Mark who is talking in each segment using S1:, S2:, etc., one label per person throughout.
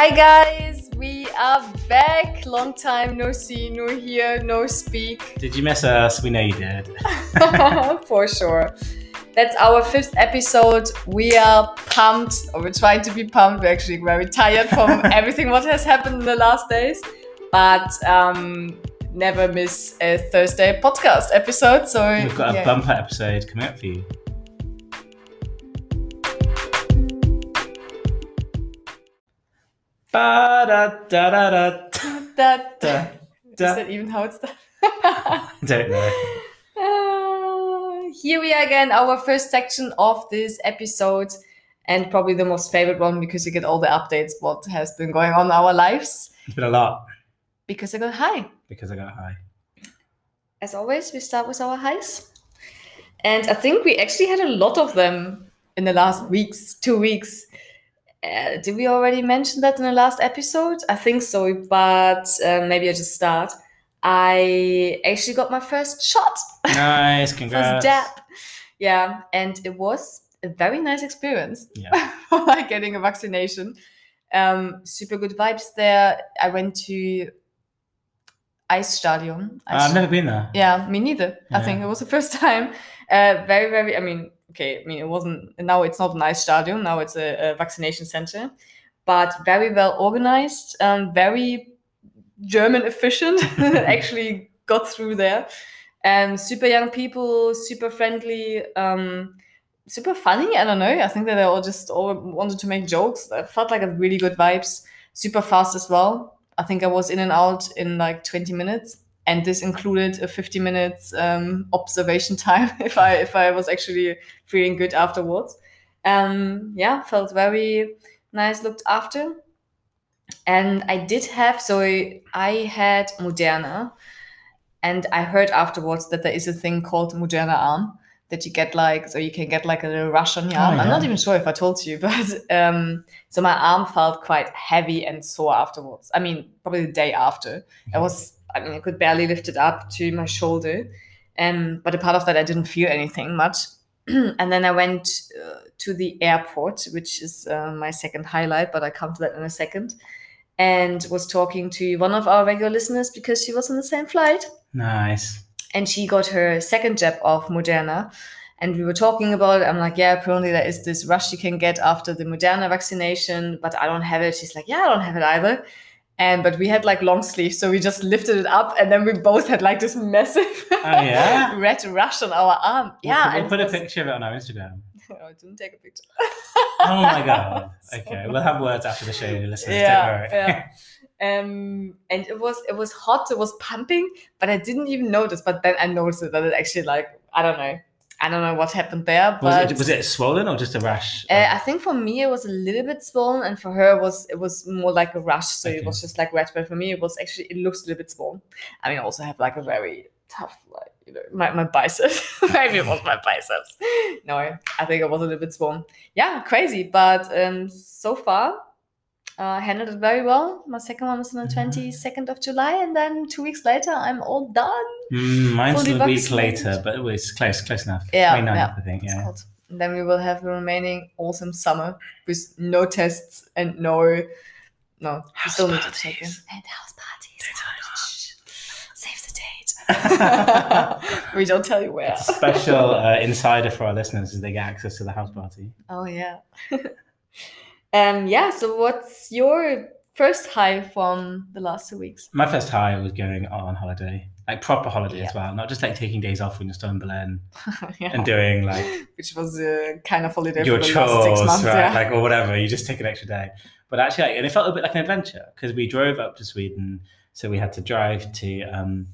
S1: Hi guys, we are back. Long time no see, no hear, no speak.
S2: Did you miss us? We know you did.
S1: For sure. That's our fifth episode. We are pumped, or we're trying to be pumped. We're actually very tired from everything what has happened in the last days. But um, never miss a Thursday podcast episode. So
S2: We've got a bumper episode coming up for you. Ba da da da da
S1: That,
S2: da
S1: is that even how it's done?
S2: Don't know.
S1: Uh, here we are again, our first section of this episode, and probably the most favorite one because you get all the updates what has been going on in our lives.
S2: It's been a lot
S1: Because I got high.
S2: because I got high.
S1: As always, we start with our highs, and I think we actually had a lot of them in the last weeks, two weeks. Uh, did we already mention that in the last episode? I think so, but uh, maybe I just start. I actually got my first shot.
S2: Nice,
S1: first
S2: congrats.
S1: dab. Yeah, and it was a very nice experience.
S2: Yeah.
S1: like getting a vaccination. Um, super good vibes there. I went to Eisstadion.
S2: I've never been there.
S1: Yeah, me neither. I think it was the first time. Uh, very, very. I mean, okay. I mean, it wasn't. Now it's not an ice stadium. Now it's a, a vaccination center, but very well organized. Um, very German efficient. Actually, got through there. And super young people, super friendly. Um, super funny. I don't know. I think that they all just all wanted to make jokes. I felt like a really good vibes. Super fast as well. I think I was in and out in like 20 minutes and this included a 50 minutes um, observation time if I if I was actually feeling good afterwards. Um, yeah, felt very nice, looked after, and I did have so I had Moderna, and I heard afterwards that there is a thing called Moderna arm that you get like so you can get like a little rush on your
S2: Oh,
S1: arm. I'm not even sure if I told you, but um, so my arm felt quite heavy and sore afterwards. I mean, probably the day after. I was, I mean, I could barely lift it up to my shoulder. Um, but a part of that, I didn't feel anything much. and then I went uh, to the airport, which is uh, my second highlight, but I come to that in a second. And was talking to one of our regular listeners because she was on the same flight
S2: Nice.
S1: and she got her second jab of Moderna. And we were talking about it. I'm like, yeah, apparently there is this rush you can get after the Moderna vaccination, but I don't have it. She's like, yeah, I don't have it either. And but we had like long sleeves, so we just lifted it up, and then we both had like this massive
S2: Oh, yeah?
S1: red rush on our arm. Yeah,
S2: We'll, we'll
S1: and
S2: put
S1: it
S2: a
S1: was-
S2: picture of it on our Instagram.
S1: Oh, I didn't take a picture.
S2: Oh my god. Okay, we'll have words after the show, listeners.
S1: yeah, yeah. Um, and it was it was hot. It was pumping, but I didn't even notice. But then I noticed that it actually like I don't know, I don't know what happened there.
S2: Was
S1: But
S2: it, was it swollen or just a rash?
S1: uh, I think for me it was a little bit swollen, and for her it was it was more like a rash, So
S2: Okay.
S1: it was just like red. But for me it was actually it looks a little bit swollen. I mean, I also have like a very tough like you know my, my biceps. Maybe it was my biceps. No, I think it was a little bit swollen. Yeah, crazy. But um, so far. Uh, handled it very well. My second one was on the
S2: Mhm.
S1: 22nd of July, and then two weeks later, I'm all done.
S2: Mm, mine's
S1: fully
S2: a week later, but it was close, close enough.
S1: Yeah,
S2: 29th,
S1: yeah.
S2: I think. Yeah.
S1: hot. And then we will have the remaining awesome summer with no tests and no, no, we
S2: House
S1: still need to check in. And house parties.
S2: Shh.
S1: Save the date. we don't tell you where.
S2: A special uh, insider for our listeners is they get access to the house party.
S1: Oh yeah. um. Yeah. So, what's your first high from the last two weeks?
S2: My first high was going on holiday, like proper holiday as well, not just like taking days off when you're still in Berlin
S1: yeah.
S2: and doing like
S1: Which was a kind of holiday
S2: your
S1: for the last six
S2: chores,
S1: months.
S2: right?
S1: yeah.
S2: Like or whatever. You just take an extra day. But actually, like, and it felt a bit like an adventure because we drove up to Sweden, so we had to drive to um,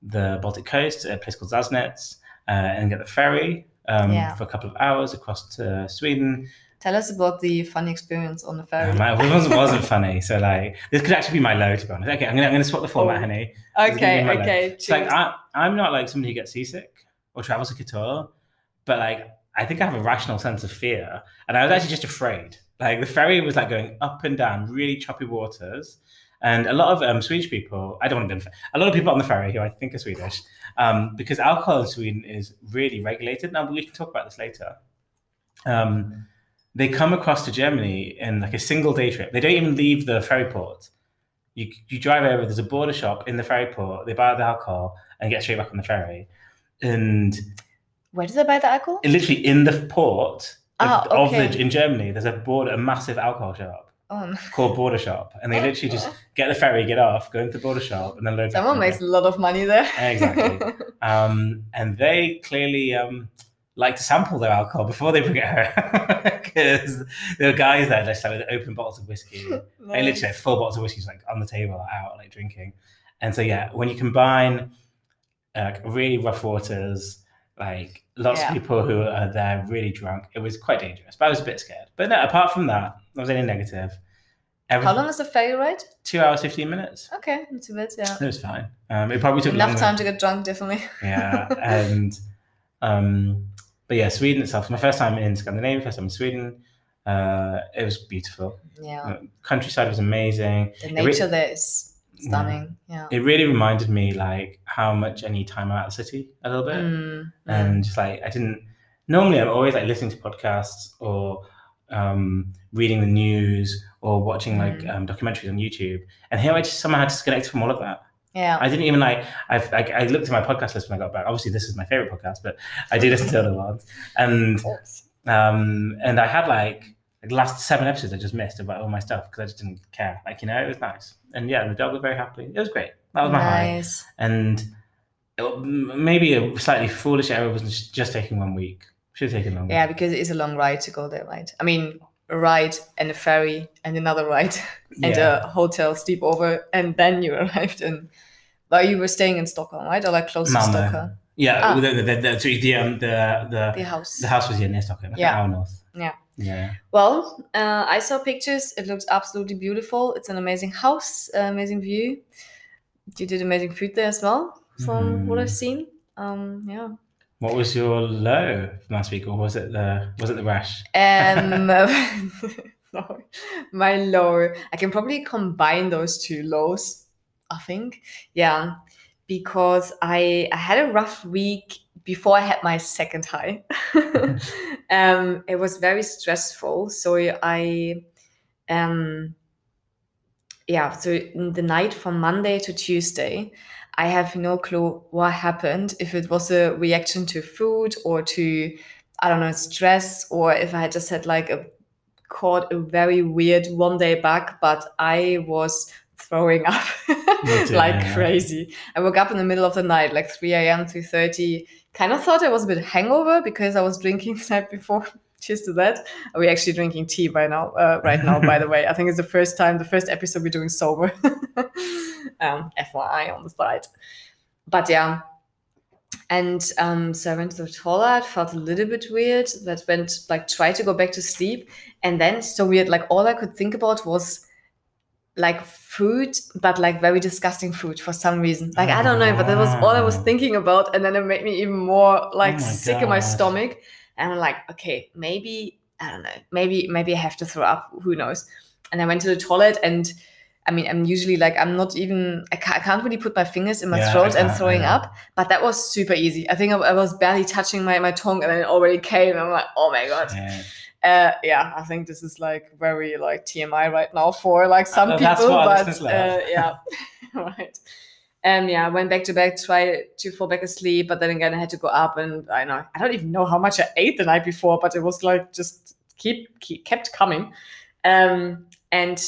S2: the Baltic coast, a place called Sassnitz, uh, and get the ferry um,
S1: Yeah.
S2: for a couple of hours across to Sweden.
S1: Tell us about the funny experience on the ferry.
S2: Um, it wasn't, wasn't funny. So like, this could actually be my low, to be honest. Okay, I'm gonna, I'm gonna swap the format, honey. This is gonna
S1: okay.
S2: my.
S1: Okay.
S2: It's like. I, I'm not like somebody who gets seasick or travels to Qatar, but like I think I have a rational sense of fear, and I was actually just afraid. Like the ferry was like going up and down really choppy waters, and a lot of um, Swedish people. I don't want to. Be, a lot of people on the ferry who I think are Swedish, um, because alcohol in Sweden is really regulated. Now we can talk about this later. Um, they come across to Germany in like a single day trip. They don't even leave the ferry port. You you drive over. There's a border shop in the ferry port. They buy the alcohol and get straight back on the ferry. And
S1: Where do they buy the alcohol?
S2: literally in the port of,
S1: Ah,
S2: of the in Germany, there's a border, a massive alcohol shop
S1: no.
S2: called Border Shop, and they literally just get the ferry, get off, go into the border shop, and then load.
S1: Someone
S2: on
S1: makes a lot of money there.
S2: Exactly. Um, and they clearly um, like to sample their alcohol before they bring it home because there are guys there just like with open bottles of whiskey. They literally
S1: Nice.
S2: have full bottles of whiskey like on the table out like drinking. And so yeah, when you combine uh, really rough waters, like lots
S1: Yeah.
S2: of people who are there really drunk, it was quite dangerous. But I was a bit scared. But no, apart from that, I was any negative.
S1: How long is the ferry ride?
S2: Two hours fifteen minutes.
S1: Okay, not too bad. Yeah,
S2: It was fine. Um, it probably took
S1: enough
S2: longer.
S1: time to get drunk, definitely.
S2: yeah and um but yeah sweden itself my first time in scandinavia first time in sweden uh it was beautiful
S1: Yeah,
S2: Uh, countryside was amazing
S1: the
S2: it re-
S1: nature there is stunning. Yeah.
S2: it really reminded me like how much i need time out of the city a little bit
S1: Mm,
S2: and just like i didn't normally i'm always like listening to podcasts or um reading the news or watching like
S1: Mm.
S2: um, documentaries on youtube and here i just somehow had disconnected from all of that
S1: yeah.
S2: I didn't even like. I've like I looked at my podcast list when I got back. Obviously, this is my favorite podcast, but I do listen to other ones, and um and I had like like the last seven episodes I just missed about all my stuff because I just didn't care. Like you know, it was nice, and yeah, the dog was very happy. It was great. That was my high,
S1: nice.
S2: and it, maybe a slightly foolish error was just, just taking one week. Should have taken longer.
S1: Yeah, because it is a long ride to go there, right? I mean, a ride and a ferry and another ride and
S2: yeah.
S1: a hotel sleepover, and then you arrived in. Well, you were staying in Stockholm, right? Or like close to Stockholm,
S2: yeah.
S1: Ah.
S2: The, the, the, the, um, the, the,
S1: the house.
S2: the house was here near Stockholm, like
S1: Yeah.
S2: an hour north.
S1: Yeah.
S2: Yeah.
S1: Well, uh, I saw pictures. It looks absolutely beautiful. It's an amazing house, uh, amazing view. You did amazing food there as well, from what
S2: Mm.
S1: I've seen. Um, yeah.
S2: What was your low from last week, or was it the was it the rash?
S1: Um, no, my low. I can probably combine those two lows. I think, yeah, because I I had a rough week before I had my second high. um, it was very stressful, so I, um, yeah. So in the night from Monday to Tuesday, I have no clue what happened. If it was a reaction to food or to I don't know, stress, or if I just had like a caught a very weird one day bug, but I was throwing up
S2: dear.
S1: Oh, like crazy. I woke up in the middle of the night, like 3 a.m., 3.30. Kind of thought I was a bit hangover because I was drinking the night before. Cheers to that. We're we actually drinking tea by now? Uh, right now, by the way. I think it's the first time, the first episode we're doing sober. um, FYI on the side. But yeah, and um, so I went to the toilet, felt a little bit weird. That went like tried to go back to sleep, and then so weird. Like all I could think about was like food, but like very disgusting food for some reason. Like I don't know, but that was all I was
S2: Ah.
S1: thinking about, and then it made me even more like
S2: Oh
S1: sick in my stomach. And I'm like, okay, maybe I don't know, maybe maybe I have to throw up. Who knows? And I went to the toilet and. I mean, I'm usually like, I'm not even, I can't, I can't really put my fingers in my
S2: Yeah,
S1: throat and throwing up but that was super easy. I think I, I was barely touching my, my tongue and then it already came. I'm like, oh my god.
S2: Yeah.
S1: Uh, yeah, I think this is like very like TMI right now for like some
S2: Uh,
S1: people,
S2: that's what
S1: but uh, yeah, right. Um, yeah, I went back to bed, tried to fall back asleep, but then again I had to go up, and I know I don't even know how much I ate the night before, but it was like just keep, keep kept coming, um, and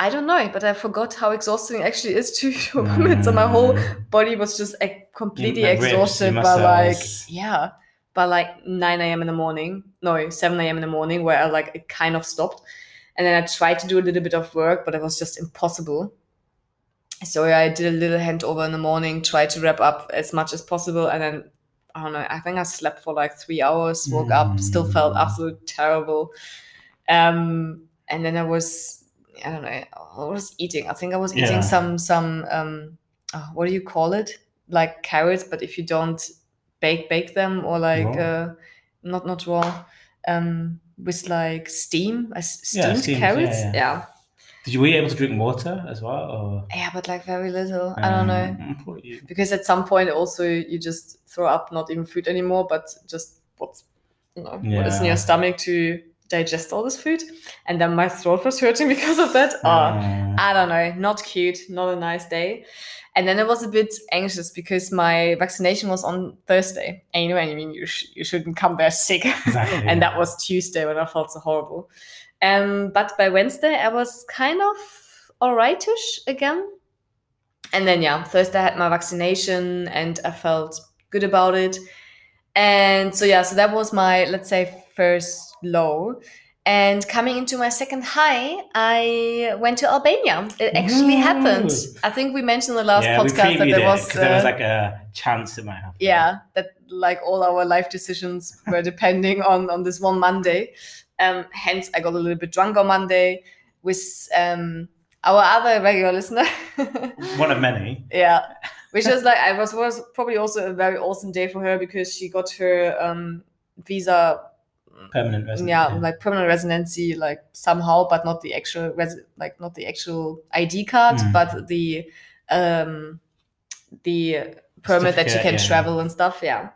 S1: I don't know, but I forgot how exhausting it actually is to vomit. So my whole body was just like, completely exhausted by like yeah by like 9 a.m in the morning. No 7 a.m in the morning where i like it kind of stopped. And then i tried to do a little bit of work but it was just impossible so i did a little handover in the morning tried to wrap up as much as possible and then i don't know i think i slept for like three hours woke up still felt
S2: Mm.
S1: absolutely terrible um and then i was i don't know i was eating i think i was eating
S2: Yeah.
S1: some some um oh, what do you call it like carrots but if you don't bake bake them or like uh not not raw um with like steam as
S2: Yeah,
S1: steamed
S2: steamed, yeah,
S1: carrots
S2: yeah.
S1: yeah.
S2: Did you were you able to drink water as well? Or
S1: yeah but like very little i don't know
S2: Um, you.
S1: because at some point also you just throw up not even food anymore but just what's you know what is in your stomach to digest all this food, and then my throat was hurting because of that. Oh,
S2: Mm.
S1: I don't know, not cute, not a nice day. And then I was a bit anxious because my vaccination was on Thursday. And you know, I mean, you, sh- you shouldn't come there sick.
S2: Exactly.
S1: and that was Tuesday when I felt so horrible. Um, but by Wednesday, I was kind of alrightish again. And then, yeah, Thursday I had my vaccination and I felt good about it. And so, yeah, so that was my, let's say, first low. And coming into my second high, I went to Albania. It actually
S2: Ooh.
S1: happened. I think we mentioned in the last
S2: yeah,
S1: podcast that there
S2: it
S1: was,
S2: because there was
S1: uh,
S2: like a chance it might happen.
S1: yeah, that like all our life decisions were depending on on this one Monday. Um, hence, I got a little bit drunk on Monday with um our other regular listener.
S2: One of many.
S1: yeah, which was like I was was probably also a very awesome day for her because she got her um visa
S2: Permanent resident.
S1: yeah, like permanent residency like somehow but not the actual res- like not the actual id card
S2: Mm.
S1: but the um the permit that you can
S2: yeah,
S1: travel and stuff yeah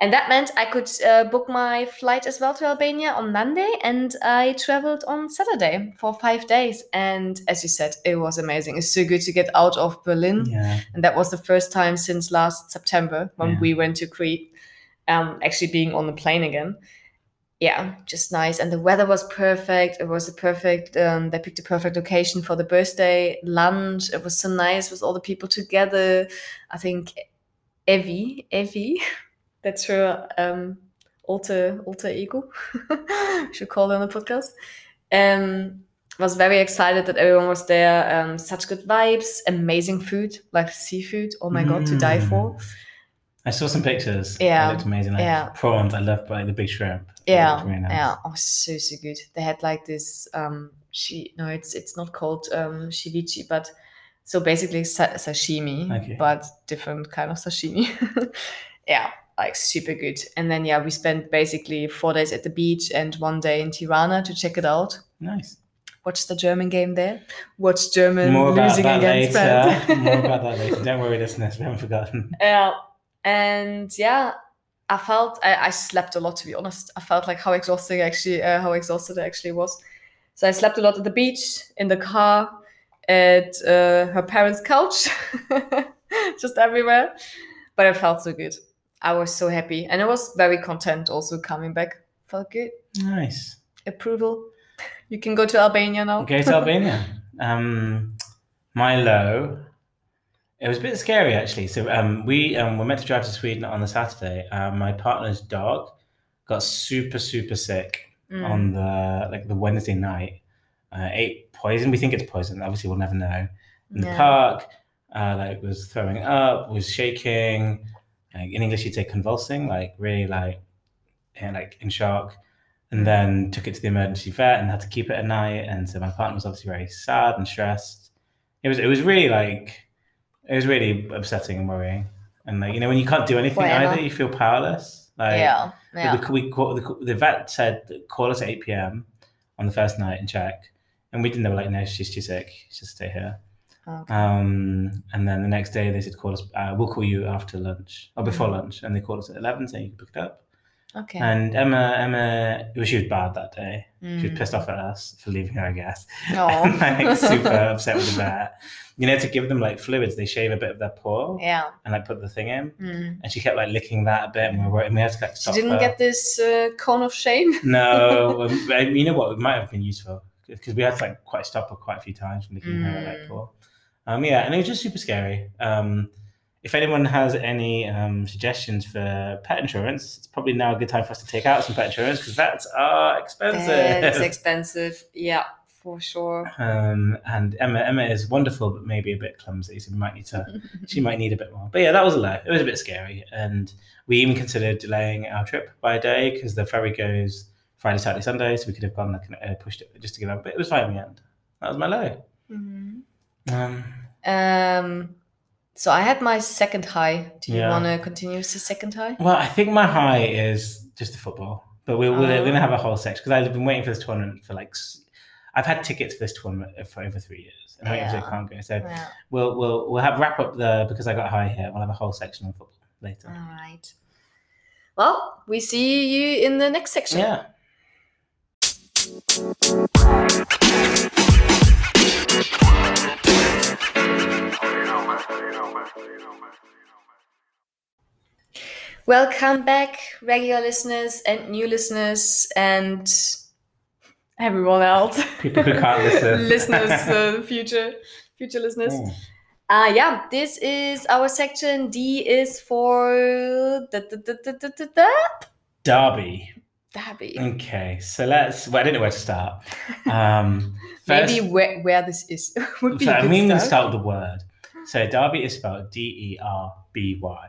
S1: and that meant i could uh, book my flight as well to albania on monday and i traveled on saturday for five days and as you said it was amazing it's so good to get out of berlin
S2: Yeah.
S1: and that was the first time since last September when
S2: Yeah.
S1: we went to Crete. Um, actually being on the plane again. Yeah, just nice, and the weather was perfect. It was a perfect. Um, they picked a perfect location for the birthday lunch. It was so nice with all the people together. I think Evie, Evie, that's her um, alter alter ego. should call her on the podcast. Um, was very excited that everyone was there. Um, such good vibes, amazing food, like seafood. Oh my god, to die for.
S2: Mm. I saw some pictures.
S1: Yeah.
S2: It looked amazing. Like
S1: Yeah.
S2: prawns. I love like the big shrimp.
S1: Yeah,
S2: really nice.
S1: yeah. Oh, so so good. They had like this. Um, she no, it's it's not called um ceviche, but so basically sa- sashimi,
S2: Okay.
S1: but different kind of sashimi. yeah, like super good. And then yeah, we spent basically four days at the beach and one day in Tirana to check it out.
S2: Nice.
S1: Watch the German game there. Watch German
S2: More about
S1: losing
S2: that
S1: against
S2: later.
S1: France.
S2: More about that later. Don't worry, listeners. We haven't forgotten.
S1: Yeah. And yeah, I felt I, I slept a lot to be honest. I felt like how exhausting actually uh, how exhausted I actually was. So I slept a lot at the beach, in the car, at uh, her parents' couch, just everywhere. But I felt so good. I was so happy, and I was very content also coming back. Felt good.
S2: Nice.
S1: Approval. You can go to Albania now.
S2: Go to Albania. Um, my low. It was a bit scary actually. So um, we um, were meant to drive to Sweden on the Saturday. Um, my partner's dog got super super sick
S1: Mm.
S2: on the like the Wednesday night. Uh, ate poison. We think it's poison. Obviously, we'll never know. In the park, uh, like was throwing up, was shaking. Like in English, you'd say convulsing, like really like, and like in shock. And mm-hmm. then took it to the emergency vet and had to keep it at night. And so my partner was obviously very sad and stressed. It was it was really like it was really upsetting and worrying. And like you know when you can't do anything either, you feel powerless. Like
S1: yeah, yeah.
S2: we, we, call, the, the vet said call us at 8 p.m. on the first night and check. And we didn't know, like, no, she's too sick. She's just stay here.
S1: Okay.
S2: Um, and then the next day they said, call us, uh, we'll call you after lunch or before
S1: Mhm.
S2: lunch. And they called us at 11 saying you can pick it up.
S1: okay.
S2: And Emma, Emma, well, she was bad that day. She was
S1: Mm.
S2: pissed off at us for leaving her, I guess.
S1: Aw.
S2: like, super upset with the vet. You know, to give them like fluids, they shave a bit of their paw
S1: yeah.
S2: and like put the thing in.
S1: Mm.
S2: And she kept like licking that a bit, and we were and we had to like stop.
S1: She didn't
S2: her.
S1: get this uh, cone of shame.
S2: No, um, you know what? It might have been useful because we had to like quite stop her quite a few times from licking her like
S1: Mm.
S2: paw. Um, yeah, and it was just super scary. Um, if anyone has any um, suggestions for pet insurance, it's probably now a good time for us to take out some pet insurance because vets are expensive.
S1: Is expensive. Yeah, for sure.
S2: um, and Emma, Emma is wonderful, but maybe a bit clumsy, so we might need to. she might need a bit more. But yeah, that was a low. It was a bit scary, and we even considered delaying our trip by a day because the ferry goes Friday, Saturday, Sunday, so we could have gone like uh, pushed it just to get out. But it was fine in the end. That was my low.
S1: Mhm.
S2: Um,
S1: Um, so I had my second high. Do you
S2: Yeah.
S1: want to continue with the second high?
S2: well, I think my high is just the football, but we're, we're
S1: Oh.
S2: going to have a whole section because I've been waiting for this tournament for like. I've had tickets for this tournament for over three years, and I
S1: Yeah.
S2: can't go. So
S1: Yeah.
S2: we'll we'll we'll have wrap up the because I got high here. We'll have a whole section on football later.
S1: All right. Well, we see you in the next section.
S2: Yeah.
S1: Welcome back, regular listeners and new listeners, and everyone else.
S2: People who can't listen.
S1: listeners, uh, future future listeners.
S2: Mm.
S1: Uh, yeah, this is our section. D is for da, da, da, da, da, da, da.
S2: Derby.
S1: Derby.
S2: Okay, so let's. Well, I don't know where to start. Um, first,
S1: Maybe where, where this is would be
S2: so
S1: a
S2: I
S1: good
S2: mean, we
S1: start.
S2: start with the word. So Derby is spelled D E R B Y,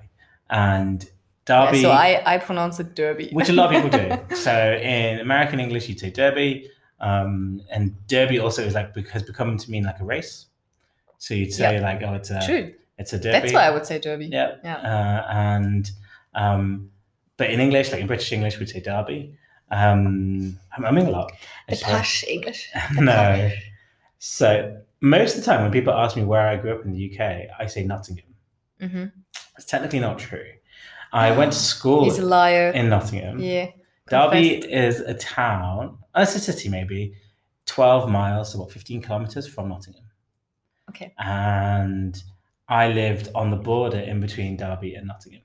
S2: and
S1: Yeah,
S2: Derby,
S1: so I, I pronounce it Derby.
S2: which a lot of people do. So in American English, you'd say Derby, um, and Derby also is like has become to mean like a race. So you'd say like, oh, it's a
S1: True.
S2: it's a derby.
S1: That's why I would say Derby.
S2: Yeah.
S1: Yeah.
S2: Uh, and um, but in English, like in British English, we'd say Derby. Um, I'm humming a lot.
S1: The
S2: It's,
S1: posh English.
S2: no. So most of the time, when people ask me where I grew up in the UK, I say Nottingham.
S1: hmm
S2: It's technically not true. I went to school
S1: He's a liar.
S2: in Nottingham.
S1: yeah.
S2: Derby is a town, uh, it's a city maybe, 12 miles, so what, 15 kilometers from Nottingham.
S1: Okay.
S2: And I lived on the border in between Derby and Nottingham.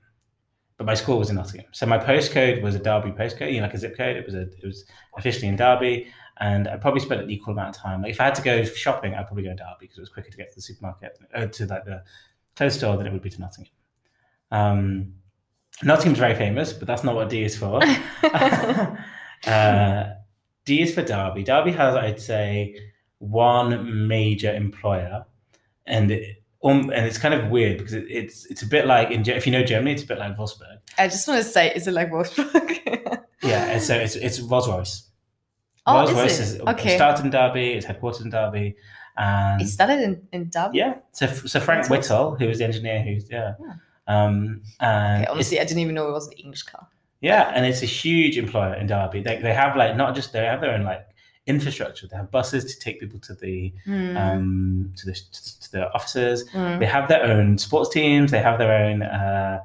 S2: But my school was in Nottingham. So my postcode was a Derby postcode, you know, like a zip code. It was a, it was officially in Derby. And I probably spent an equal amount of time. Like if I had to go shopping, I'd probably go to Derby because it was quicker to get to the supermarket, uh, to like the clothes store than it would be to Nottingham. Um, Nottingham's very famous, but that's not what D is for. uh, D is for Derby. Derby has, I'd say, one major employer, and it, um, and it's kind of weird because it, it's it's a bit like in if you know Germany, it's a bit like Wolfsburg.
S1: I just want to say, is it like Wolfsburg?
S2: Yeah, and so it's it's Rolls Royce.
S1: Oh,
S2: Rolls
S1: is
S2: Royce
S1: it?
S2: is
S1: Okay.
S2: started in Derby. It's headquartered in Derby, and
S1: it started in, in Derby?
S2: yeah. So so Frank Whittle, who was the engineer, who's yeah.
S1: Yeah.
S2: Um, and
S1: Okay, honestly, I didn't even know it was an English car.
S2: Yeah, and it's a huge employer in Derby. They, they have like not just they have their own like infrastructure. They have buses to take people to the
S1: Hmm.
S2: um to the to the offices.
S1: Hmm.
S2: They have their own sports teams. They have their own uh,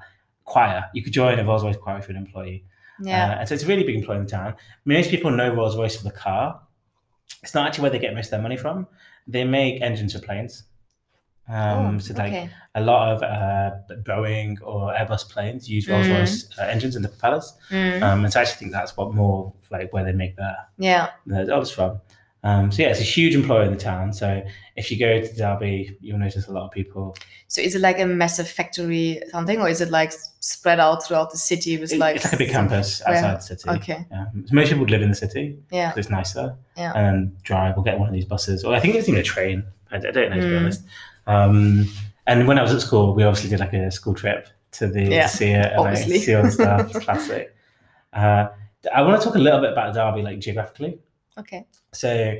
S2: choir. You could join a Rolls Royce choir if you're an employee.
S1: Yeah.
S2: Uh, and so it's a really big employer in the town. Most people know Rolls Royce for the car. It's not actually where they get most of their money from. They make engines for planes. Um,
S1: oh,
S2: so like
S1: okay.
S2: a lot of uh, Boeing or Airbus planes use Rolls Royce uh, engines in the propellers.
S1: Hmm.
S2: Um, and so I actually think that's what more like where they make their
S1: yeah.
S2: their jobs from. Um, so yeah, it's a huge employer in the town. So if you go to Derby, you'll notice a lot of people.
S1: So is it like a massive factory something, or is it like spread out throughout the city with
S2: It-
S1: like?
S2: it's like a big campus outside the city.
S1: Okay.
S2: Yeah. So most people would live in the city
S1: Yeah.
S2: because it's nicer.
S1: Yeah.
S2: And drive or get one of these buses, or I think it's even a train. I, I don't know to be
S1: Mm.
S2: honest. Um, and when I was at school, we obviously did like a school trip to the
S1: Yeah,
S2: to see it, and like, see all the stuff. It's classic. Uh, I want to talk a little bit about Derby, like geographically.
S1: Okay.
S2: So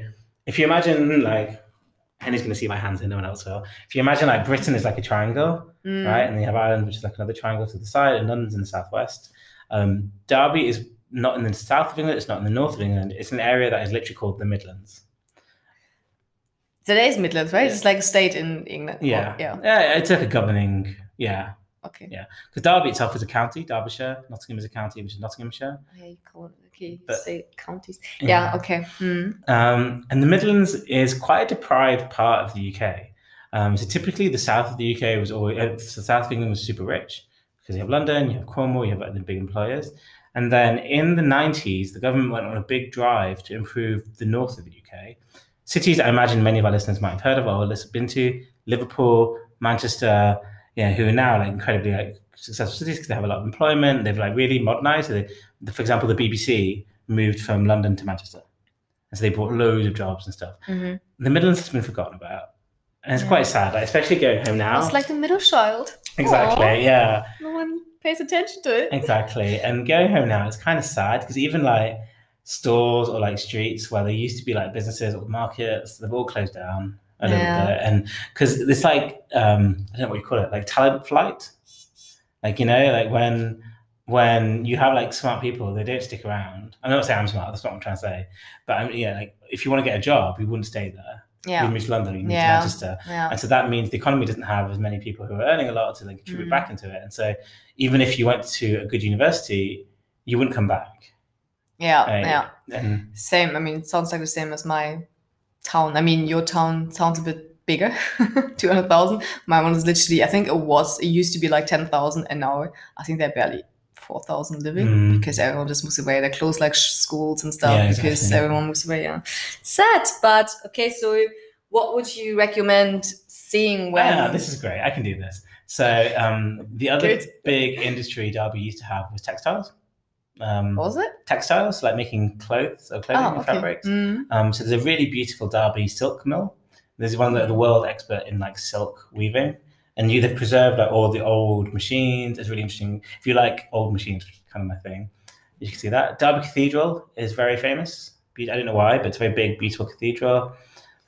S2: if you imagine like Henny's going to see my hands and no one else will. If you imagine like Britain is like a triangle,
S1: Mm.
S2: right, and you have Ireland, which is like another triangle to the side, and London's in the southwest. Um, Derby is not in the south of England. It's not in the north of England. It's an area that is literally called the Midlands.
S1: Today's Midlands, right? It's like a state in England. or-
S2: Yeah,
S1: yeah.
S2: yeah. It's like a governing. Yeah,
S1: Okay. Yeah.
S2: Because Derby itself is a county. Derbyshire, Nottingham is a county, which is Nottinghamshire.
S1: Yeah, you call it, okay, you
S2: But-
S1: say counties. Yeah, okay. Mm.
S2: Um, and the Midlands is quite a deprived part of the UK. Um, so typically, the south of the UK was always uh, the south of England was super rich because you have London, you have Cornwall, you have like, the big employers. And then in the 90s, the government went on a big drive to improve the north of the UK. Cities I imagine many of our listeners might have heard of or been to Liverpool, Manchester, yeah, who are now like incredibly like successful cities because they have a lot of employment. They've like really modernized. So they, for example, the BBC moved from London to Manchester. And so they brought loads of jobs and stuff.
S1: hmm
S2: The Midlands has been forgotten about. And it's
S1: Yeah.
S2: quite sad, like, especially going home now.
S1: It's like the middle child.
S2: exactly,
S1: Aw.
S2: yeah,
S1: No one pays attention to it.
S2: exactly. And going home now, it's kind of sad because even like stores or like streets where there used to be like businesses or markets, they've all closed down a little
S1: Yeah.
S2: bit. And because it's like, um, I don't know what you call it, like talent flight. Like, you know, like when when you have like smart people, they don't stick around. I'm not saying I'm smart, that's not what I'm trying to say. But I'm, yeah, like if you want to get a job, you wouldn't stay there.
S1: Yeah.
S2: You move to London, you move
S1: Yeah.
S2: to Manchester.
S1: Yeah.
S2: And so that means the economy doesn't have as many people who are earning a lot to then contribute
S1: Mm.
S2: back into it. And so even if you went to a good university, you wouldn't come back.
S1: Yeah, yeah.
S2: And
S1: Same. I mean, it sounds like the same as my town. I mean, your town sounds a bit bigger, 200,000. My one is literally, I think it was, it used to be like 10,000, and now I think they're barely 4,000 living
S2: Mm.
S1: because everyone just moves away. They close like sh- schools and stuff
S2: Yeah,
S1: because
S2: exactly.
S1: everyone moves away. Yeah. Sad, but okay, so what would you recommend seeing when?
S2: Ah, this is great. I can do this. So um, the other
S1: Good.
S2: big industry Derby used to have was textiles. Um,
S1: was it?
S2: textiles, like making clothes or clothing
S1: Oh, okay.
S2: fabrics.
S1: Mm.
S2: Um, so there's a really beautiful Derby silk mill. There's one that the world expert in like silk weaving, and you they've preserved like all the old machines. It's really interesting. If you like old machines, which is kind of my thing, you can see that Derby Cathedral is very famous. I don't know why, but it's a very big, beautiful cathedral.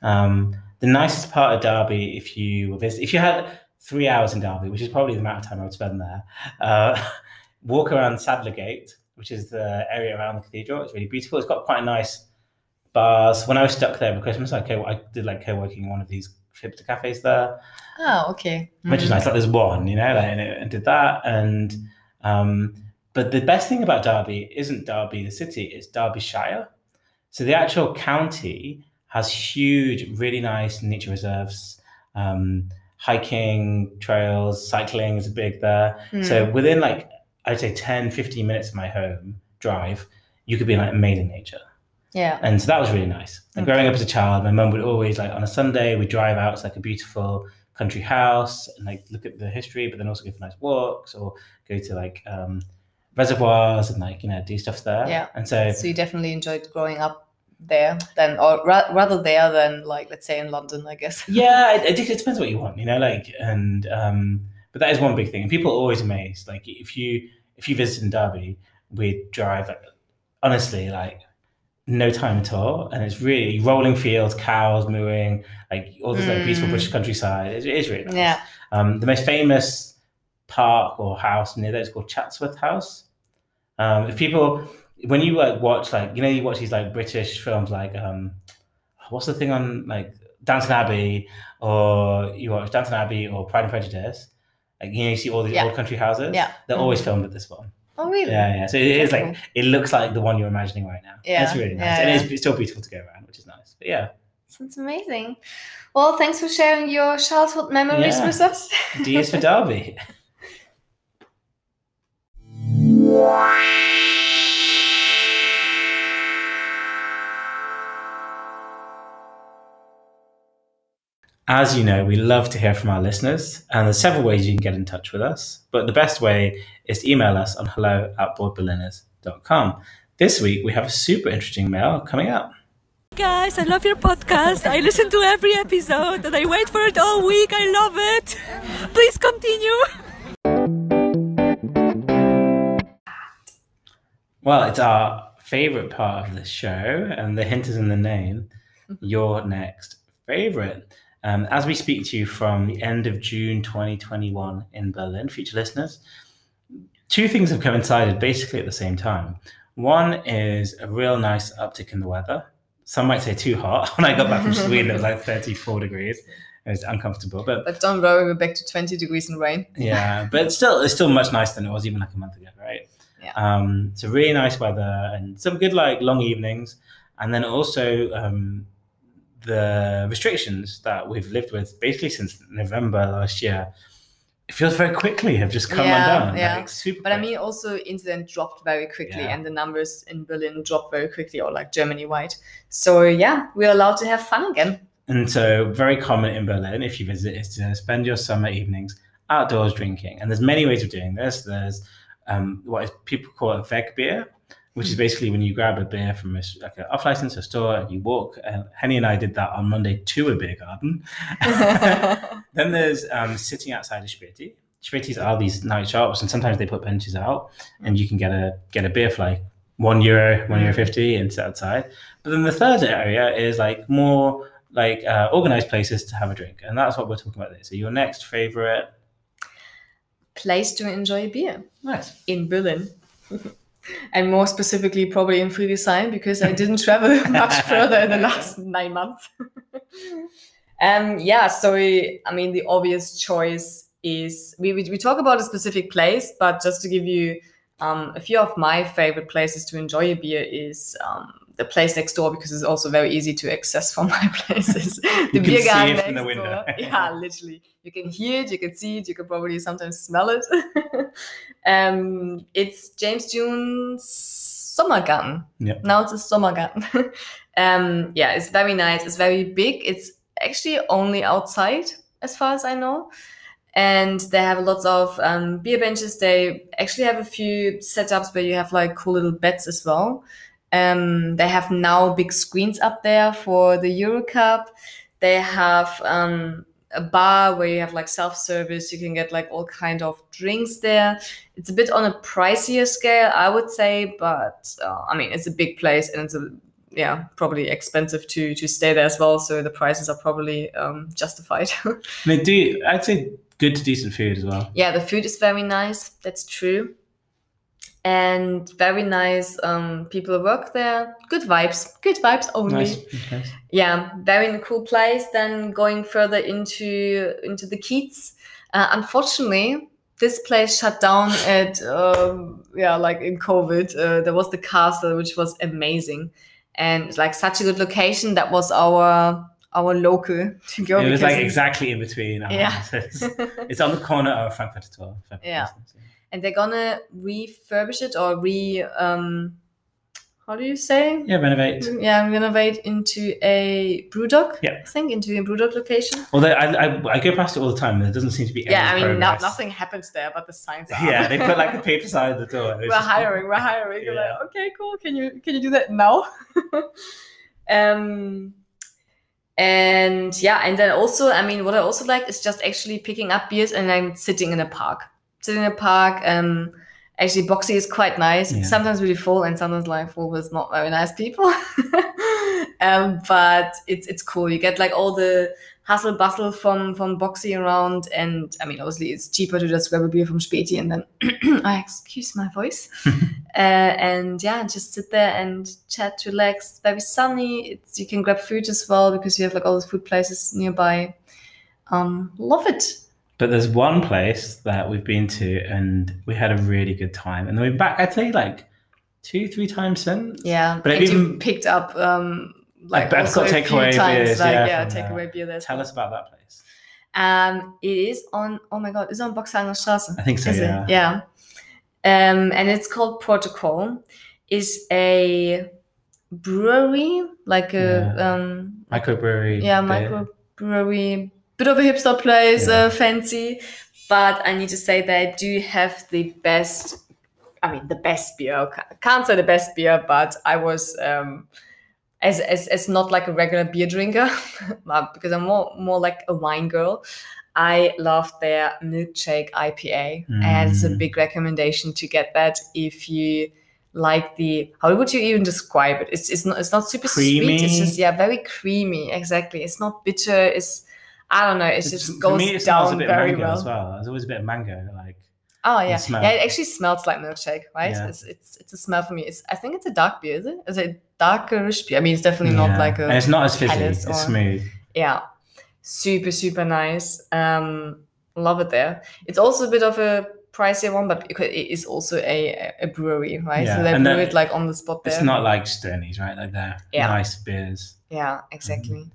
S2: Um, the nicest part of Derby, if you visit, if you had three hours in Derby, which is probably the amount of time I would spend there, uh, walk around Sadlergate, which is the area around the cathedral. It's really beautiful. It's got quite a nice bars. When I was stuck there for Christmas, I, co- I did like co-working in one of these hipster cafes there,
S1: Oh, okay.
S2: which is
S1: Mm.
S2: nice. Like there's one, you know, like, and, it- and did that. And um, but the best thing about Derby isn't Derby the city; it's Derbyshire. So the actual county has huge, really nice nature reserves. Um, hiking trails cycling is big there
S1: Mm.
S2: so within like i'd say 10 15 minutes of my home drive you could be in like amazing nature
S1: yeah.
S2: and so that was really nice. And growing up as a child, my mum would always like on a Sunday we drive out to like a beautiful country house and like look at the history, but then also go for nice walks or go to like um, reservoirs and like you know do stuff there.
S1: Yeah.
S2: And so
S1: So you definitely enjoyed growing up there, then, or ra- rather there than like let's say in London, I guess.
S2: yeah, it, it, it depends what you want, you know, like and um, but that is one big thing. And people are always amazed. Like if you if you visit in Derby, we drive like, honestly like no time at all, and it's really rolling fields, cows mooing, like all this like beautiful
S1: Mm.
S2: British countryside. It, it is really nice.
S1: Yeah.
S2: Um, the most famous park or house near there is called Chatsworth House. Um, if people, when you like watch like you know you watch these like British films like um, what's the thing on like Downton Abbey or you watch Downton Abbey or Pride and Prejudice, like you know you see all these
S1: Yeah.
S2: old country houses.
S1: Yeah.
S2: they're always
S1: Mhm.
S2: filmed at this one.
S1: Oh really?
S2: Yeah, yeah. So it is like it looks like the one you're imagining right now.
S1: Yeah,
S2: it's really nice,
S1: yeah,
S2: and
S1: yeah.
S2: it's, it's still beautiful to go around, which is nice. But yeah,
S1: Sounds amazing. Well, thanks for sharing your childhood memories
S2: Yeah.
S1: with us.
S2: D is for Derby. As you know, we love to hear from our listeners, and there's several ways you can get in touch with us. But the best way is to email us on hello at boredberliners.com. This week, we have a super interesting mail coming up.
S3: Guys, I love your podcast. I listen to every episode and I wait for it all week. I love it. Please continue.
S2: Well, it's our favorite part of the show, and the hint is in the name. Mm-hmm. Your next favorite. Um, as we speak to you from the end of June 2021 in Berlin, future listeners, two things have coincided basically at the same time. One is a real nice uptick in the weather. Some might say too hot. When I got back from Sweden, it was like 34 degrees. It was uncomfortable, but
S1: But don't worry, we're back to 20 degrees and rain.
S2: yeah, but it's still it's still much nicer than it was even like a month ago, right?
S1: Yeah.
S2: Um, so really nice weather and some good like long evenings, and then also um, the restrictions that we've lived with basically since November last year. It feels very quickly have just come
S1: Yeah,
S2: undone.
S1: yeah.
S2: Like, super
S1: But I mean, also incident dropped very quickly,
S2: Yeah.
S1: and the numbers in Berlin dropped very quickly, or like Germany wide. So yeah, we're allowed to have fun again.
S2: And so, very common in Berlin, if you visit, is to spend your summer evenings outdoors drinking. And there's many ways of doing this. There's um, what is, people call a Wegbier, which is basically when you grab a beer from a, like an off license or store and you walk. And Henny and I did that on Monday to a beer garden. then there's um, sitting outside a Späti. Spätis are these night shops, and sometimes they put benches out, and you can get a get a beer for like one euro, one euro fifty, and sit outside. But then the third area is like more like uh, organized places to have a drink, and that's what we're talking about there. So your next favorite,
S1: Place to enjoy beer
S2: nice.
S1: in Berlin. and more specifically, probably in Friedrichshain, because I didn't travel much further in the last nine months. um, yeah, so we, I mean, the obvious choice is we, we, we talk about a specific place, but just to give you Um, a few of my favorite places to enjoy a beer is um, the place next door because it's also very easy to access from my places. the
S2: You can
S1: beer
S2: see
S1: garden next
S2: the window.
S1: door. Yeah, literally. You can hear it, you can see it, you can probably sometimes smell it. um, it's James June's Sommergarten.
S2: Yeah.
S1: Now it's a Sommergarten. um, yeah, it's very nice. It's very big. It's actually only outside, as far as I know. And they have lots of um, beer benches. They actually have a few setups where you have like cool little beds as well. Um, they have now big screens up there for the Euro Cup. They have um, a bar where you have like self service. You can get like all kind of drinks there. It's a bit on a pricier scale, I would say, but uh, I mean it's a big place and it's a yeah probably expensive to to stay there as well. So the prices are probably um, justified.
S2: They do. I'd say good to decent food as well.
S1: yeah, the food is very nice. That's true. And very nice um, people work there. Good vibes. Good vibes only.
S2: Nice. nice.
S1: yeah very cool place then going further into into the Kiez uh, unfortunately this place shut down at um, yeah like in covid uh, there was the castle which was amazing and like such a good location that was our our local to go
S2: It was like exactly in between our
S1: Yeah.
S2: It's on the corner of Frankfurt 12. Frankfurt
S1: Yeah. And they're gonna refurbish it or re um how do you say
S2: Yeah, renovate.
S1: yeah renovate into a brewdog
S2: Yeah.
S1: i think into a brewdog location
S2: Although I, I, I go past it all the time and there doesn't seem to be any
S1: yeah i mean no, nothing happens there but the signs are
S2: Yeah, they put like a paper sign at the door.
S1: We're hiring we're hiring You're
S2: Yeah.
S1: like okay cool can you can you do that now um and yeah and then also i mean what i also like is just actually picking up beers and then sitting in a park sitting in a park um actually Boxi is quite nice.
S2: Yeah.
S1: sometimes really full and sometimes like full with not very nice people. Um but it's it's cool. You get like all the hustle bustle from from Boxi around and i mean obviously it's cheaper to just grab a beer from späti and then I excuse my voice. Uh, and yeah just sit there and chat relax. Very sunny. It's you can grab food as well because you have like all those food places nearby. Um love it
S2: But there's one place that we've been to and we had a really good time. And then we're back, I'd say like two, three times since.
S1: yeah
S2: But I've even-
S1: picked up um like,
S2: I've got takeaway beers,
S1: like
S2: yeah,
S1: yeah takeaway beer there
S2: Tell us about that place.
S1: Um, it is on. Oh my god, it's on Boxhagener Straße.
S2: I think so,
S1: Is it?
S2: yeah.
S1: Yeah. Um, and it's called Protokoll. Is a brewery, like a
S2: Yeah.
S1: um,
S2: Microbrewery.
S1: yeah, microbrewery, bit of a hipster place,
S2: Yeah.
S1: uh, fancy. But I need to say they do have the best. I mean, the best beer. I can't say the best beer, but I was um, as as as not like a regular beer drinker, because I'm more more like a wine girl. I love their milkshake IPA, and it's a
S2: Mm.
S1: big recommendation to get that if you like the how would you even describe it? It's it's not it's not super sweet. It's
S2: Creamy.
S1: just yeah, very creamy. Exactly. It's not bitter. It's I don't know. It
S2: It's-
S1: just
S2: for
S1: goes
S2: me, it smells
S1: down
S2: a bit
S1: very
S2: mango
S1: well.
S2: as well. There's always a bit of mango. Like,
S1: Oh yeah, yeah. It actually smells like milkshake, right?
S2: Yeah.
S1: It's, it's it's a smell for me. It's I think it's a dark beer. Is it? Is it darkerish beer? I mean, it's definitely not like a
S2: And it's not as fizzy. It's
S1: or-
S2: smooth.
S1: yeah, super super nice. Um, love it there. It's also a bit of a pricier one, but because it is also a a brewery, right?
S2: Yeah,
S1: So they
S2: and
S1: brew it like on the spot there.
S2: It's not like Sternies, right? Like they're
S1: Yeah.
S2: nice beers.
S1: Yeah, exactly.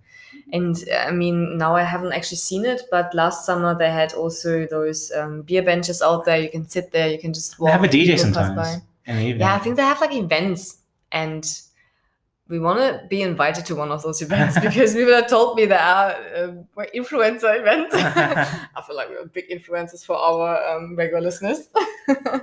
S1: And uh, I mean, now I haven't actually seen it, but last summer they had also those um, beer benches out there. You can sit there, you can just walk.
S2: They have a DJ sometimes.
S1: Yeah, I think they have like events, and we want to be invited to one of those events because people have told me there are um, were influencer events. I feel like we're big influencers for our um, regular listeners. and,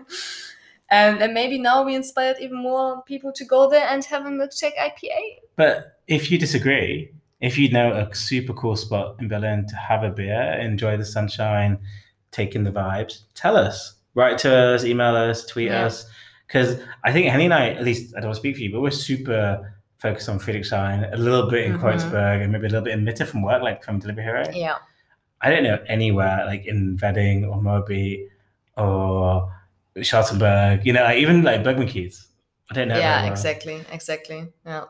S1: and maybe now we inspired even more people to go there and have a milkshake IPA.
S2: But if you disagree, if you know a super cool spot in Berlin to have a beer, enjoy the sunshine, take in the vibes, tell us. Write to us, email us, tweet
S1: Yeah.
S2: us. Because I think Henny and I, at least I don't want to speak for you, but we're super focused on Friedrichshain, a little bit in
S1: Mhm.
S2: Kreuzberg, and maybe a little bit in Mitte from work, like from Delivery Hero.
S1: Yeah.
S2: I don't know anywhere like in Wedding or Moabit or Charlottenburg, you know, like even like Bergmannkiez. I don't know.
S1: yeah, exactly, exactly. Yeah,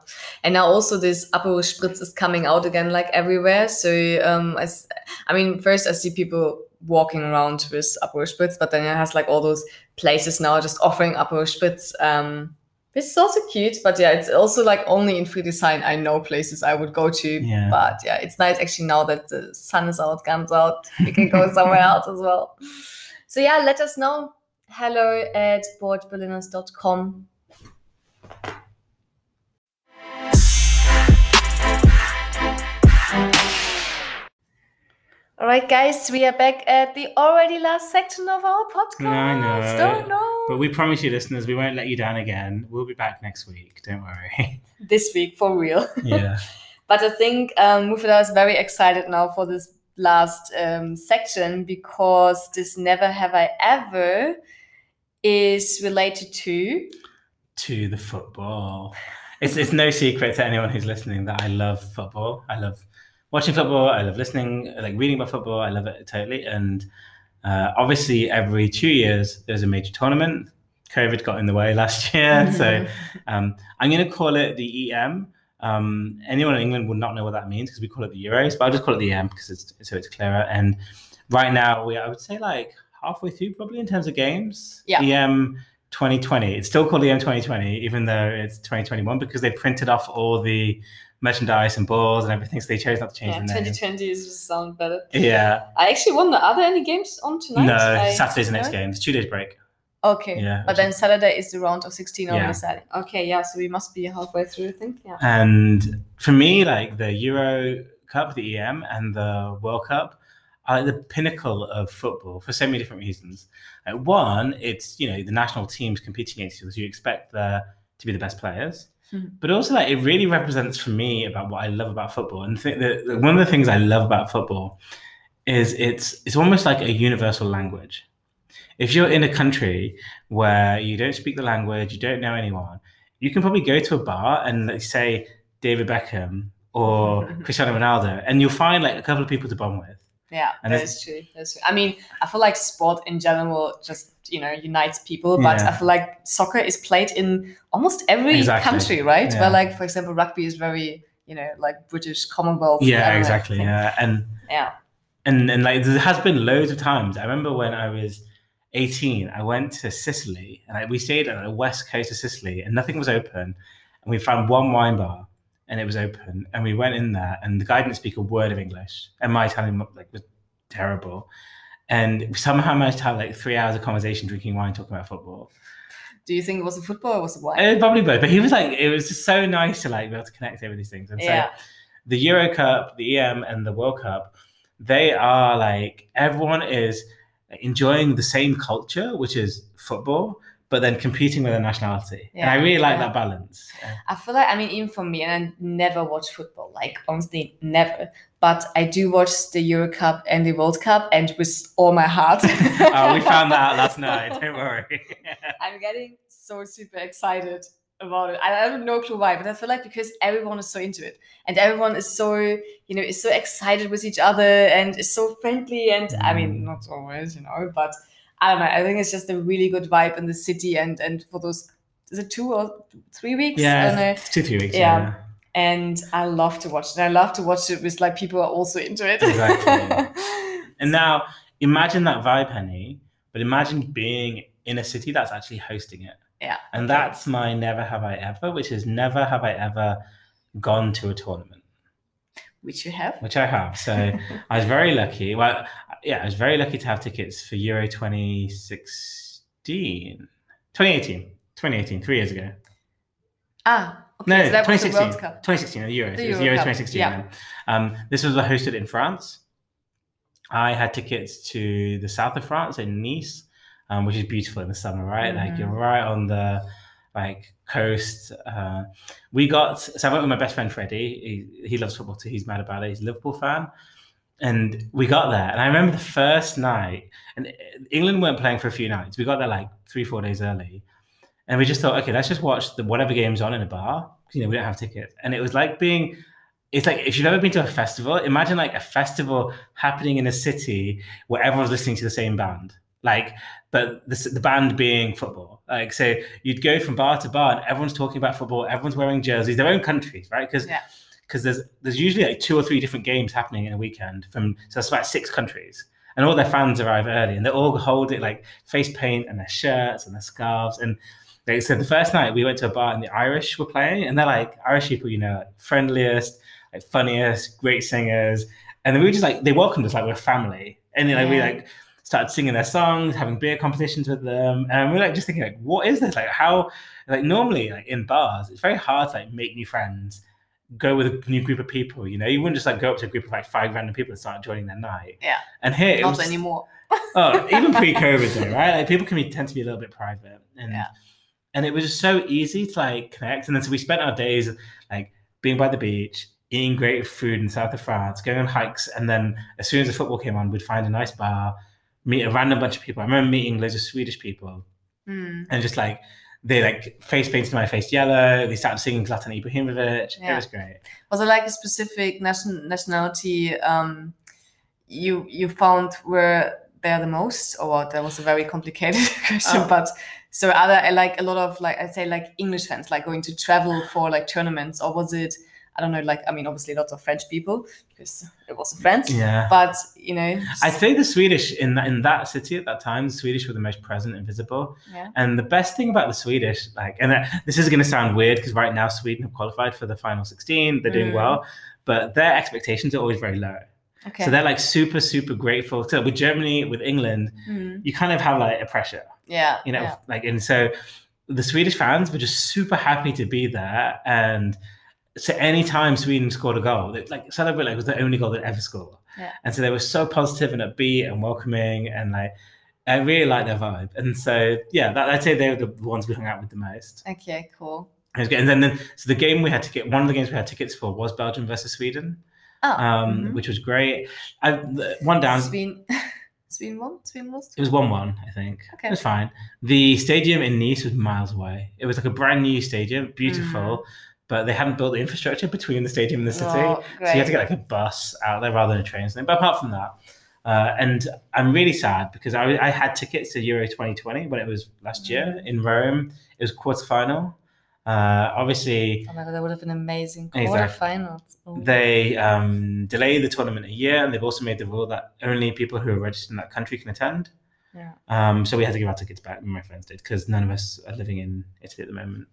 S1: and now also this Aperol Spritz is coming out again, like everywhere. So, um, i mean, first I see people walking around with Aperol Spritz, but then it has like all those places now just offering Aperol Spritz. Um, which is also cute, but yeah, it's also like only in Friedrichshain. I know places I would go to.
S2: Yeah.
S1: But yeah, it's nice actually now that the sun is out, guns out, we can go somewhere else as well. So yeah, let us know. Hello at boredberliners.com. All right, guys, we are back at the already last section of our podcast.
S2: I know.
S1: Don't know.
S2: But we promise you, listeners, we won't let you down again. We'll be back next week. Don't worry.
S1: this week for real.
S2: yeah.
S1: But I think um, Mufida is very excited now for this last um, section because this Never Have I Ever is related to.
S2: To the football. It's, it's no secret to anyone who's listening that I love football. I love watching football. I love listening, like reading about football. I love it totally. And uh, obviously, every two years, there's a major tournament. COVID got in the way last year. so um, I'm going to call it the EM. Um, anyone in England would not know what that means because we call it the Euros, but I'll just call it the EM because it's so it's clearer. And right now, we I would say like halfway through probably in terms of games.
S1: Yeah.
S2: EM 2020. It's still called EM 2020, even though it's 2021 because they printed off all the merchandise and balls and everything, so they chose not to change
S1: Yeah,
S2: the name.
S1: 2020 is just sound better.
S2: Yeah.
S1: I actually wonder, are there any games on tonight?
S2: No,
S1: I-
S2: Saturday's the next game. It's two days break.
S1: Okay.
S2: Yeah,
S1: But then Saturday is the round of 16 on
S2: Yeah.
S1: the Saturday. Okay, yeah, so we must be halfway through, I think. Yeah.
S2: And for me, like the Euro Cup, the EM, and the World Cup are like the pinnacle of football for so many different reasons. Like one, it's you know the national teams competing against you, so you expect there to be the best players.
S1: Mhm.
S2: But also, like it really represents for me about what I love about football. And th- the, one of the things I love about football is it's it's almost like a universal language. If you're in a country where you don't speak the language, you don't know anyone, you can probably go to a bar and let's say David Beckham or Cristiano Ronaldo, and you'll find like a couple of people to bond with.
S1: Yeah,
S2: And
S1: that is true. That's true. I mean, I feel like sport in general just you know unites people, but
S2: Yeah.
S1: I feel like soccer is played in almost every
S2: Exactly.
S1: country, right?
S2: Yeah.
S1: Where like, for example, rugby is very you know like British Commonwealth.
S2: Yeah, exactly. Yeah, and
S1: Yeah.
S2: and and like there has been loads of times. I remember when I was 18, I went to Sicily and I, we stayed at the west coast of Sicily and nothing was open. And we found one wine bar and it was open. And we went in there and the guy didn't speak a word of English. And my Italian like was terrible. And somehow managed to have like three hours of conversation drinking wine talking about football.
S1: Do you think it was a football or was it wine?
S2: Uh, probably both, but he was like, it was just so nice to like be able to connect over these things. And so
S1: yeah.
S2: the Euro Cup, the EM, and the World Cup, they are like everyone is enjoying the same culture, which is football, but then competing with a nationality. and I really like
S1: yeah.
S2: that balance.
S1: I feel like I mean even for me, and I never watch football, like honestly never. But I do watch the Euro Cup and the World Cup, and with all my heart.
S2: oh, we found that out last night. Don't worry.
S1: I'm getting so super excited about it. I have no clue why, but I feel like because everyone is so into it, and everyone is so you know is so excited with each other, and is so friendly. And I mean,
S2: Mm.
S1: not always, you know, but I don't know. I think it's just a really good vibe in the city, and and for those is it two or three weeks? I don't know.
S2: yeah, two, three weeks.
S1: Yeah.
S2: Yeah.
S1: and I love to watch it. I love to watch it with like people are also into it.
S2: Exactly. And now imagine that vibe, Henny, but imagine being in a city that's actually hosting it.
S1: Yeah,
S2: And that's my never have I ever, which is never have I ever gone to a tournament.
S1: Which you have.
S2: which I have. So I was very lucky. Well, yeah, I was very lucky to have tickets for Euro 2016, 2018, 2018, three years ago.
S1: Ah, okay.
S2: No,
S1: so that was the
S2: 2016,
S1: World Cup.
S2: 2016, the Euros.
S1: The
S2: it was
S1: Euro
S2: Euro 2016.
S1: yeah.
S2: Um, this was hosted in France. I had tickets to the south of France in Nice, um, which is beautiful in the summer, right? Like you're right on the like coast. Uh, we got so I went with my best friend Freddie. He, he loves football too. He's mad about it. He's a Liverpool fan, and we got there. And I remember the first night, and England weren't playing for a few nights. We got there like three, four days early, and we just thought, okay, let's just watch the whatever game's on in a bar. You know, we don't have tickets, and it was like being. It's like if you've ever been to a festival, imagine like a festival happening in a city where everyone's listening to the same band. Like, but the, the band being football. Like, so you'd go from bar to bar, and everyone's talking about football. Everyone's wearing jerseys, their own countries, right? Because
S1: Yeah.
S2: Because there's there's usually like two or three different games happening in a weekend from so it's about six countries. And all their fans arrive early, and they all hold it like face paint and their shirts and their scarves. And they said the first night we went to a bar and the Irish were playing, and they're like Irish people, you know, like friendliest, like funniest, great singers, and then we were just like they welcomed us like we're family, and then like we like started singing their songs, having beer competitions with them, and we are like just thinking like, what is this? Like how like normally like in bars, it's very hard to like make new friends, go with a new group of people. You know, you wouldn't just like go up to a group of like five random people and start joining their night.
S1: Yeah.
S2: And here it
S1: Not
S2: was
S1: anymore.
S2: oh, even pre-COVID though, right? Like people can be tend to be a little bit private, and
S1: Yeah.
S2: and it was just so easy to like connect. And then so we spent our days like being by the beach, eating great food in south of France, going on hikes, and then as soon as the football came on, we'd find a nice bar, meet a random bunch of people. I remember meeting loads of Swedish people,
S1: Mm.
S2: and just like they like face painted my face yellow. They started singing Zlatan Ibrahimovic.
S1: Yeah.
S2: It was great.
S1: Was it like a specific nation nationality um, you you found were there the most, or what? That was a very complicated question,
S2: Oh.
S1: but so are there like a lot of like I'd say like English fans like going to travel for like tournaments, or was it? I don't know. Like I mean, obviously lots of French people because it was a friend,
S2: Yeah.
S1: but you know,
S2: I'd say the Swedish in that in that city at that time, the Swedish were the most present and visible.
S1: Yeah.
S2: And the best thing about the Swedish, like, and that, this is going to sound weird because right now Sweden have qualified for the final sixteen, they're doing
S1: Mm.
S2: well, but their expectations are always very low.
S1: okay,
S2: So they're like super super grateful. So with Germany, with England,
S1: Mm.
S2: you kind of have like a pressure,
S1: yeah,
S2: you know,
S1: yeah.
S2: like, and so the Swedish fans were just super happy to be there and. So anytime Sweden scored a goal, they like celebrate like it was the only goal they'd ever scored.
S1: Yeah.
S2: And so they were so positive and upbeat and welcoming and like I really like their vibe. And so yeah, that, I'd say they were the ones we hung out with the most.
S1: Okay, cool.
S2: It was good. And then, then so the game we had to get one of the games we had tickets for was Belgium versus Sweden,
S1: Oh,
S2: um,
S1: mhm.
S2: which was great. I one down.
S1: Sweden, Sweden won. Sweden lost.
S2: It was one one, I think.
S1: Okay.
S2: It was fine. The stadium in Nice was miles away. It was like a brand new stadium,
S1: Mm.
S2: But they hadn't built the infrastructure between the stadium and the city.
S1: Oh,
S2: So you had to get like a bus out there rather than a train. But apart from that, uh, and I'm really sad because I, I had tickets to Euro 2020 when it was last year
S1: Mm.
S2: in Rome. It was quarterfinal. Uh, obviously,
S1: Oh my god, that would have been amazing.
S2: Exactly.
S1: Quarterfinals. Oh.
S2: they um, delayed the tournament a year, and they've also made the rule that only people who are registered in that country can attend.
S1: Yeah.
S2: Um, so we had to give our tickets back. And my friends did because none of us are living in Italy at the moment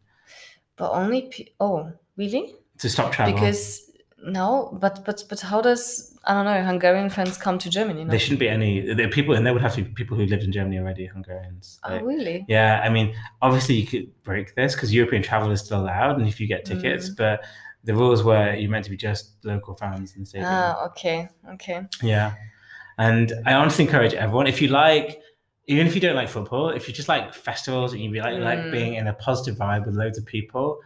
S1: But only pe- oh really?
S2: to stop travel.
S1: Because no, but but but how does I don't know Hungarian friends come to Germany? No?
S2: there shouldn't be any the people, and there would have to be people who lived in Germany already, Hungarians.
S1: oh
S2: Like,
S1: really?
S2: Yeah, I mean, obviously you could break this because European travel is still allowed, and if you get tickets,
S1: Mm.
S2: but the rules were you're meant to be just local fans in the stadium.
S1: Ah okay okay.
S2: Yeah, and I honestly encourage everyone if you like, even if you don't like football, if you just like festivals and you be like like
S1: Mm.
S2: being in a positive vibe with loads of people.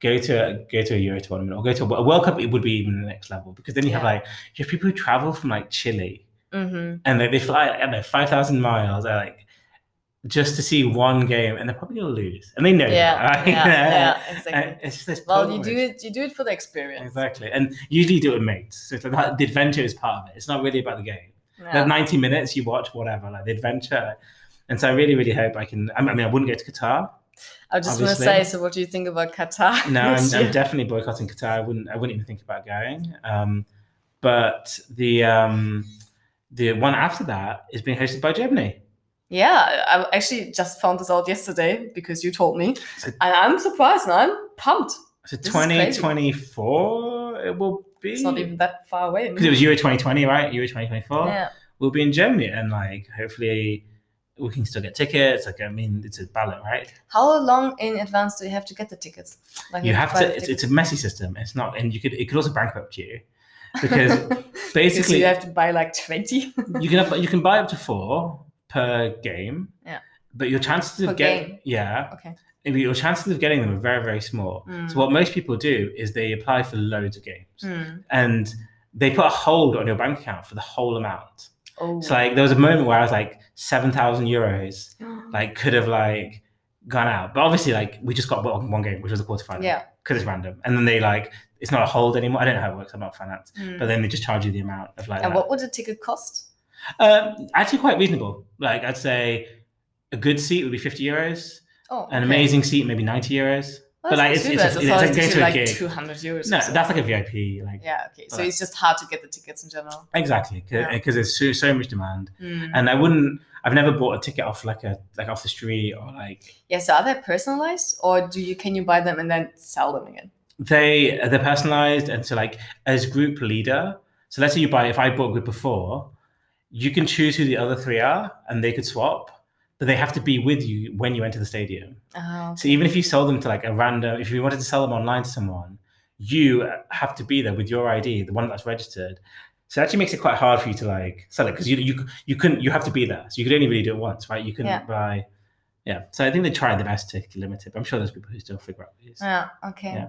S2: Go to a, go to a Euro tournament or go to a, a World Cup. It would be even the next level because then you have like you have people who travel from like Chile
S1: Mm-hmm.
S2: and they, they fly I don't know five thousand miles uh, like just to see one game and they're probably gonna lose and they know
S1: Yeah,
S2: that, right?
S1: yeah, yeah,
S2: And
S1: exactly.
S2: it's just this
S1: Well, you do it. You do it for the experience.
S2: exactly and usually you do it with mates so it's like that, the adventure is part of it it's not really about the game
S1: Yeah.
S2: that 90 minutes you watch whatever like the adventure and so I really really hope I can I mean I wouldn't go to Qatar
S1: I was just want to say. So, what do you think about Qatar?
S2: no I'm, I'm definitely boycotting Qatar I wouldn't I wouldn't even think about going um, but the um, the one after that is being hosted by Germany
S1: Yeah, I actually just found this out yesterday because you told me,
S2: So-
S1: and I'm surprised, man. Pumped.
S2: So
S1: This
S2: 2024 it will be
S1: It's not even that far away.
S2: because it was Euro 2020, right? Euro 2024.
S1: yeah.
S2: We'll be in Germany and like hopefully we can still get tickets. Like I mean, it's a ballot, right?
S1: How long in advance do you have to get the tickets? Like
S2: You have
S1: buy
S2: to. It's, it's a messy system. It's not, and you could it could also bankrupt you because
S1: Because
S2: basically
S1: you have to buy like twenty.
S2: you can have, you can buy up to four per game.
S1: Yeah.
S2: But your chances
S1: Per
S2: of getting yeah,
S1: okay.
S2: Your chances of getting them are very very small.
S1: Mm.
S2: So what most people do is they apply for loads of games.
S1: Hmm.
S2: and they put a hold on your bank account for the whole amount.
S1: Oh.
S2: So like there was a moment where I was like seven thousand euros, like could have like gone out, but obviously like we just got one, game, which was the quarterfinal,
S1: yeah.
S2: because it's random, and then they like it's not a hold anymore. I don't know how it works. I'm not finance,
S1: Hmm.
S2: but then they just charge you the amount of like.
S1: and
S2: that.
S1: what would the ticket cost?
S2: Um, actually, quite reasonable. Like I'd say, a good seat would be fifty euros.
S1: Oh,
S2: An amazing seat, maybe ninety euros.
S1: Well,
S2: but, like, it's- it's a-
S1: bad. I
S2: it's like going to a
S1: like
S2: gig.
S1: 200 euros.
S2: No,
S1: so.
S2: that's like a VIP. Like
S1: yeah. Okay, so it's just hard to get the tickets in general.
S2: exactly
S1: Yeah.
S2: because there's so, so much demand,
S1: Mm.
S2: and I wouldn't. I've never bought a ticket off like a like off the street or like
S1: Yeah. So are they personalized, or do you can you buy them and then sell them again?
S2: they they're personalized and so like as group leader so let's say you buy if i bought a group of four you can choose who the other three are and they could swap but they have to be with you when you enter the stadium
S1: Oh,
S2: so even if you sold them to like a random if you wanted to sell them online to someone you have to be there with your id the one that's registered so it actually makes it quite hard for you to like sell it because you, you you couldn't you have to be there so you could only really do it once right you couldn't
S1: Yeah.
S2: buy yeah so i think they tried their best to limit it but i'm sure there's people who still figure out ways
S1: Yeah. Okay.
S2: Yeah.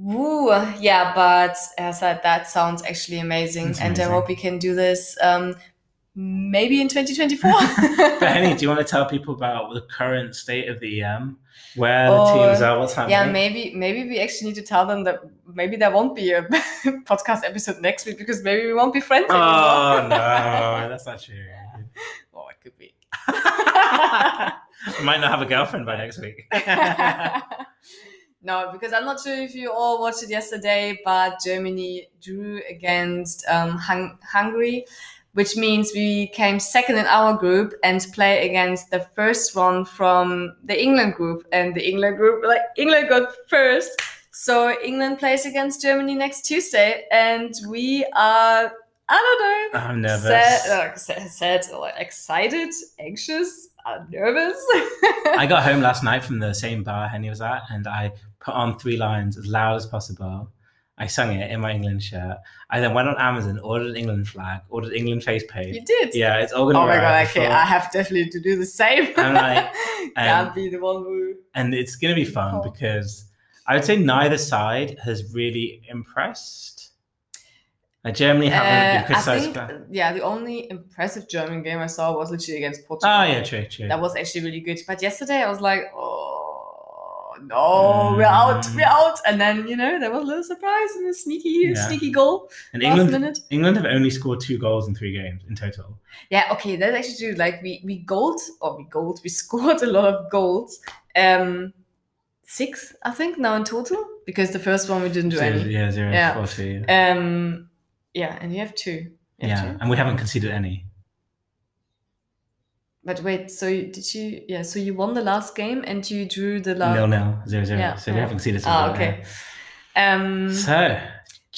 S1: Woo, yeah, but as I said, that sounds actually amazing,
S2: It's
S1: and I hope we can do this um, maybe in 2024.
S2: But Henny, do you want to tell people about the current state of the EM, where the
S1: Oh,
S2: teams are, what's happening?
S1: yeah, maybe maybe we actually need to tell them that maybe there won't be a podcast episode next week because maybe we won't be friends
S2: Oh
S1: anymore.
S2: no, that's not true.
S1: oh, it could be.
S2: I might not have a girlfriend by next week.
S1: no, because I'm not sure if you all watched it yesterday, but Germany drew against um, Hung- Hungary, which means we came second in our group and play against the first one from the England group. And the England group, like England got first. So England plays against Germany next Tuesday, and we are, I don't know,
S2: I'm nervous.
S1: sad, uh, sad, sad or excited, anxious, uh, nervous.
S2: I got home last night from the same bar Henny was at, and I put on Three Lions as loud as possible. I sung it in my England shirt. I then went on Amazon, ordered an England flag, ordered England face paint.
S1: you did.
S2: Yeah, it's all gonna
S1: Oh my god, okay, I have definitely to do the same.
S2: I'm like,
S1: Can't
S2: um,
S1: be the one who.
S2: and it's going to be fun
S1: Oh.
S2: because I would say neither side has really impressed. Germany haven't
S1: Uh,
S2: been
S1: I
S2: criticized.
S1: think, yeah, the only impressive German game I saw was literally against Portugal.
S2: Oh yeah, true, true.
S1: That was actually really good. But yesterday I was like, oh no, we're out,
S2: Mm.
S1: we're out. And then, you know, there was a little surprise and a sneaky,
S2: Yeah.
S1: sneaky goal
S2: and England,
S1: minute.
S2: England have only scored two goals in three games in total.
S1: Yeah, okay, that's actually true. Like we we gold or we gold, we scored a lot of goals. Um six, I think, now in total. Because the first one we didn't do
S2: Zero,
S1: any.
S2: yeah, zero,
S1: Yeah.
S2: four, two.
S1: Um yeah, and you have two. You have
S2: yeah,
S1: two?
S2: and we haven't conceded any.
S1: But wait, so you, did you yeah, so you won the last game and you drew the last
S2: No, no, zero zero.
S1: Yeah,
S2: so we haven't conceded.
S1: Ah,
S2: single,
S1: okay. Um.
S2: So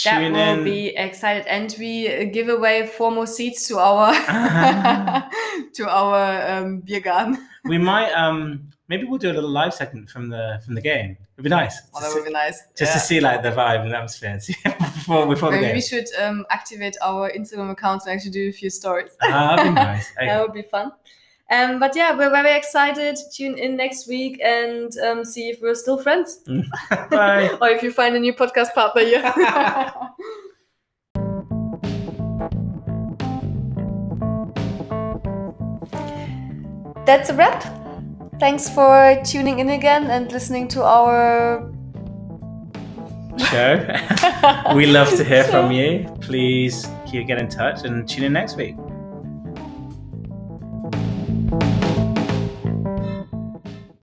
S1: that will
S2: in.
S1: be excited and we give away four more seats to our to our um beer garden.
S2: we might um maybe we'll do a little live segment from the from the game. It'd be nice.
S1: Oh, that would be nice.
S2: just
S1: Yeah.
S2: to see like the vibe and atmosphere and see before before the
S1: Maybe
S2: game.
S1: we should um, activate our Instagram accounts and actually do a few stories.
S2: Ah, that'd be nice. Okay.
S1: that would be fun. Um, but yeah, we're very excited. Tune in next week and um, see if we're still friends
S2: Bye.
S1: or if you find a new podcast partner here. That's a wrap. Thanks for tuning in again and listening to our
S2: Show. we love to hear from you. Please keep get in touch and tune in next week.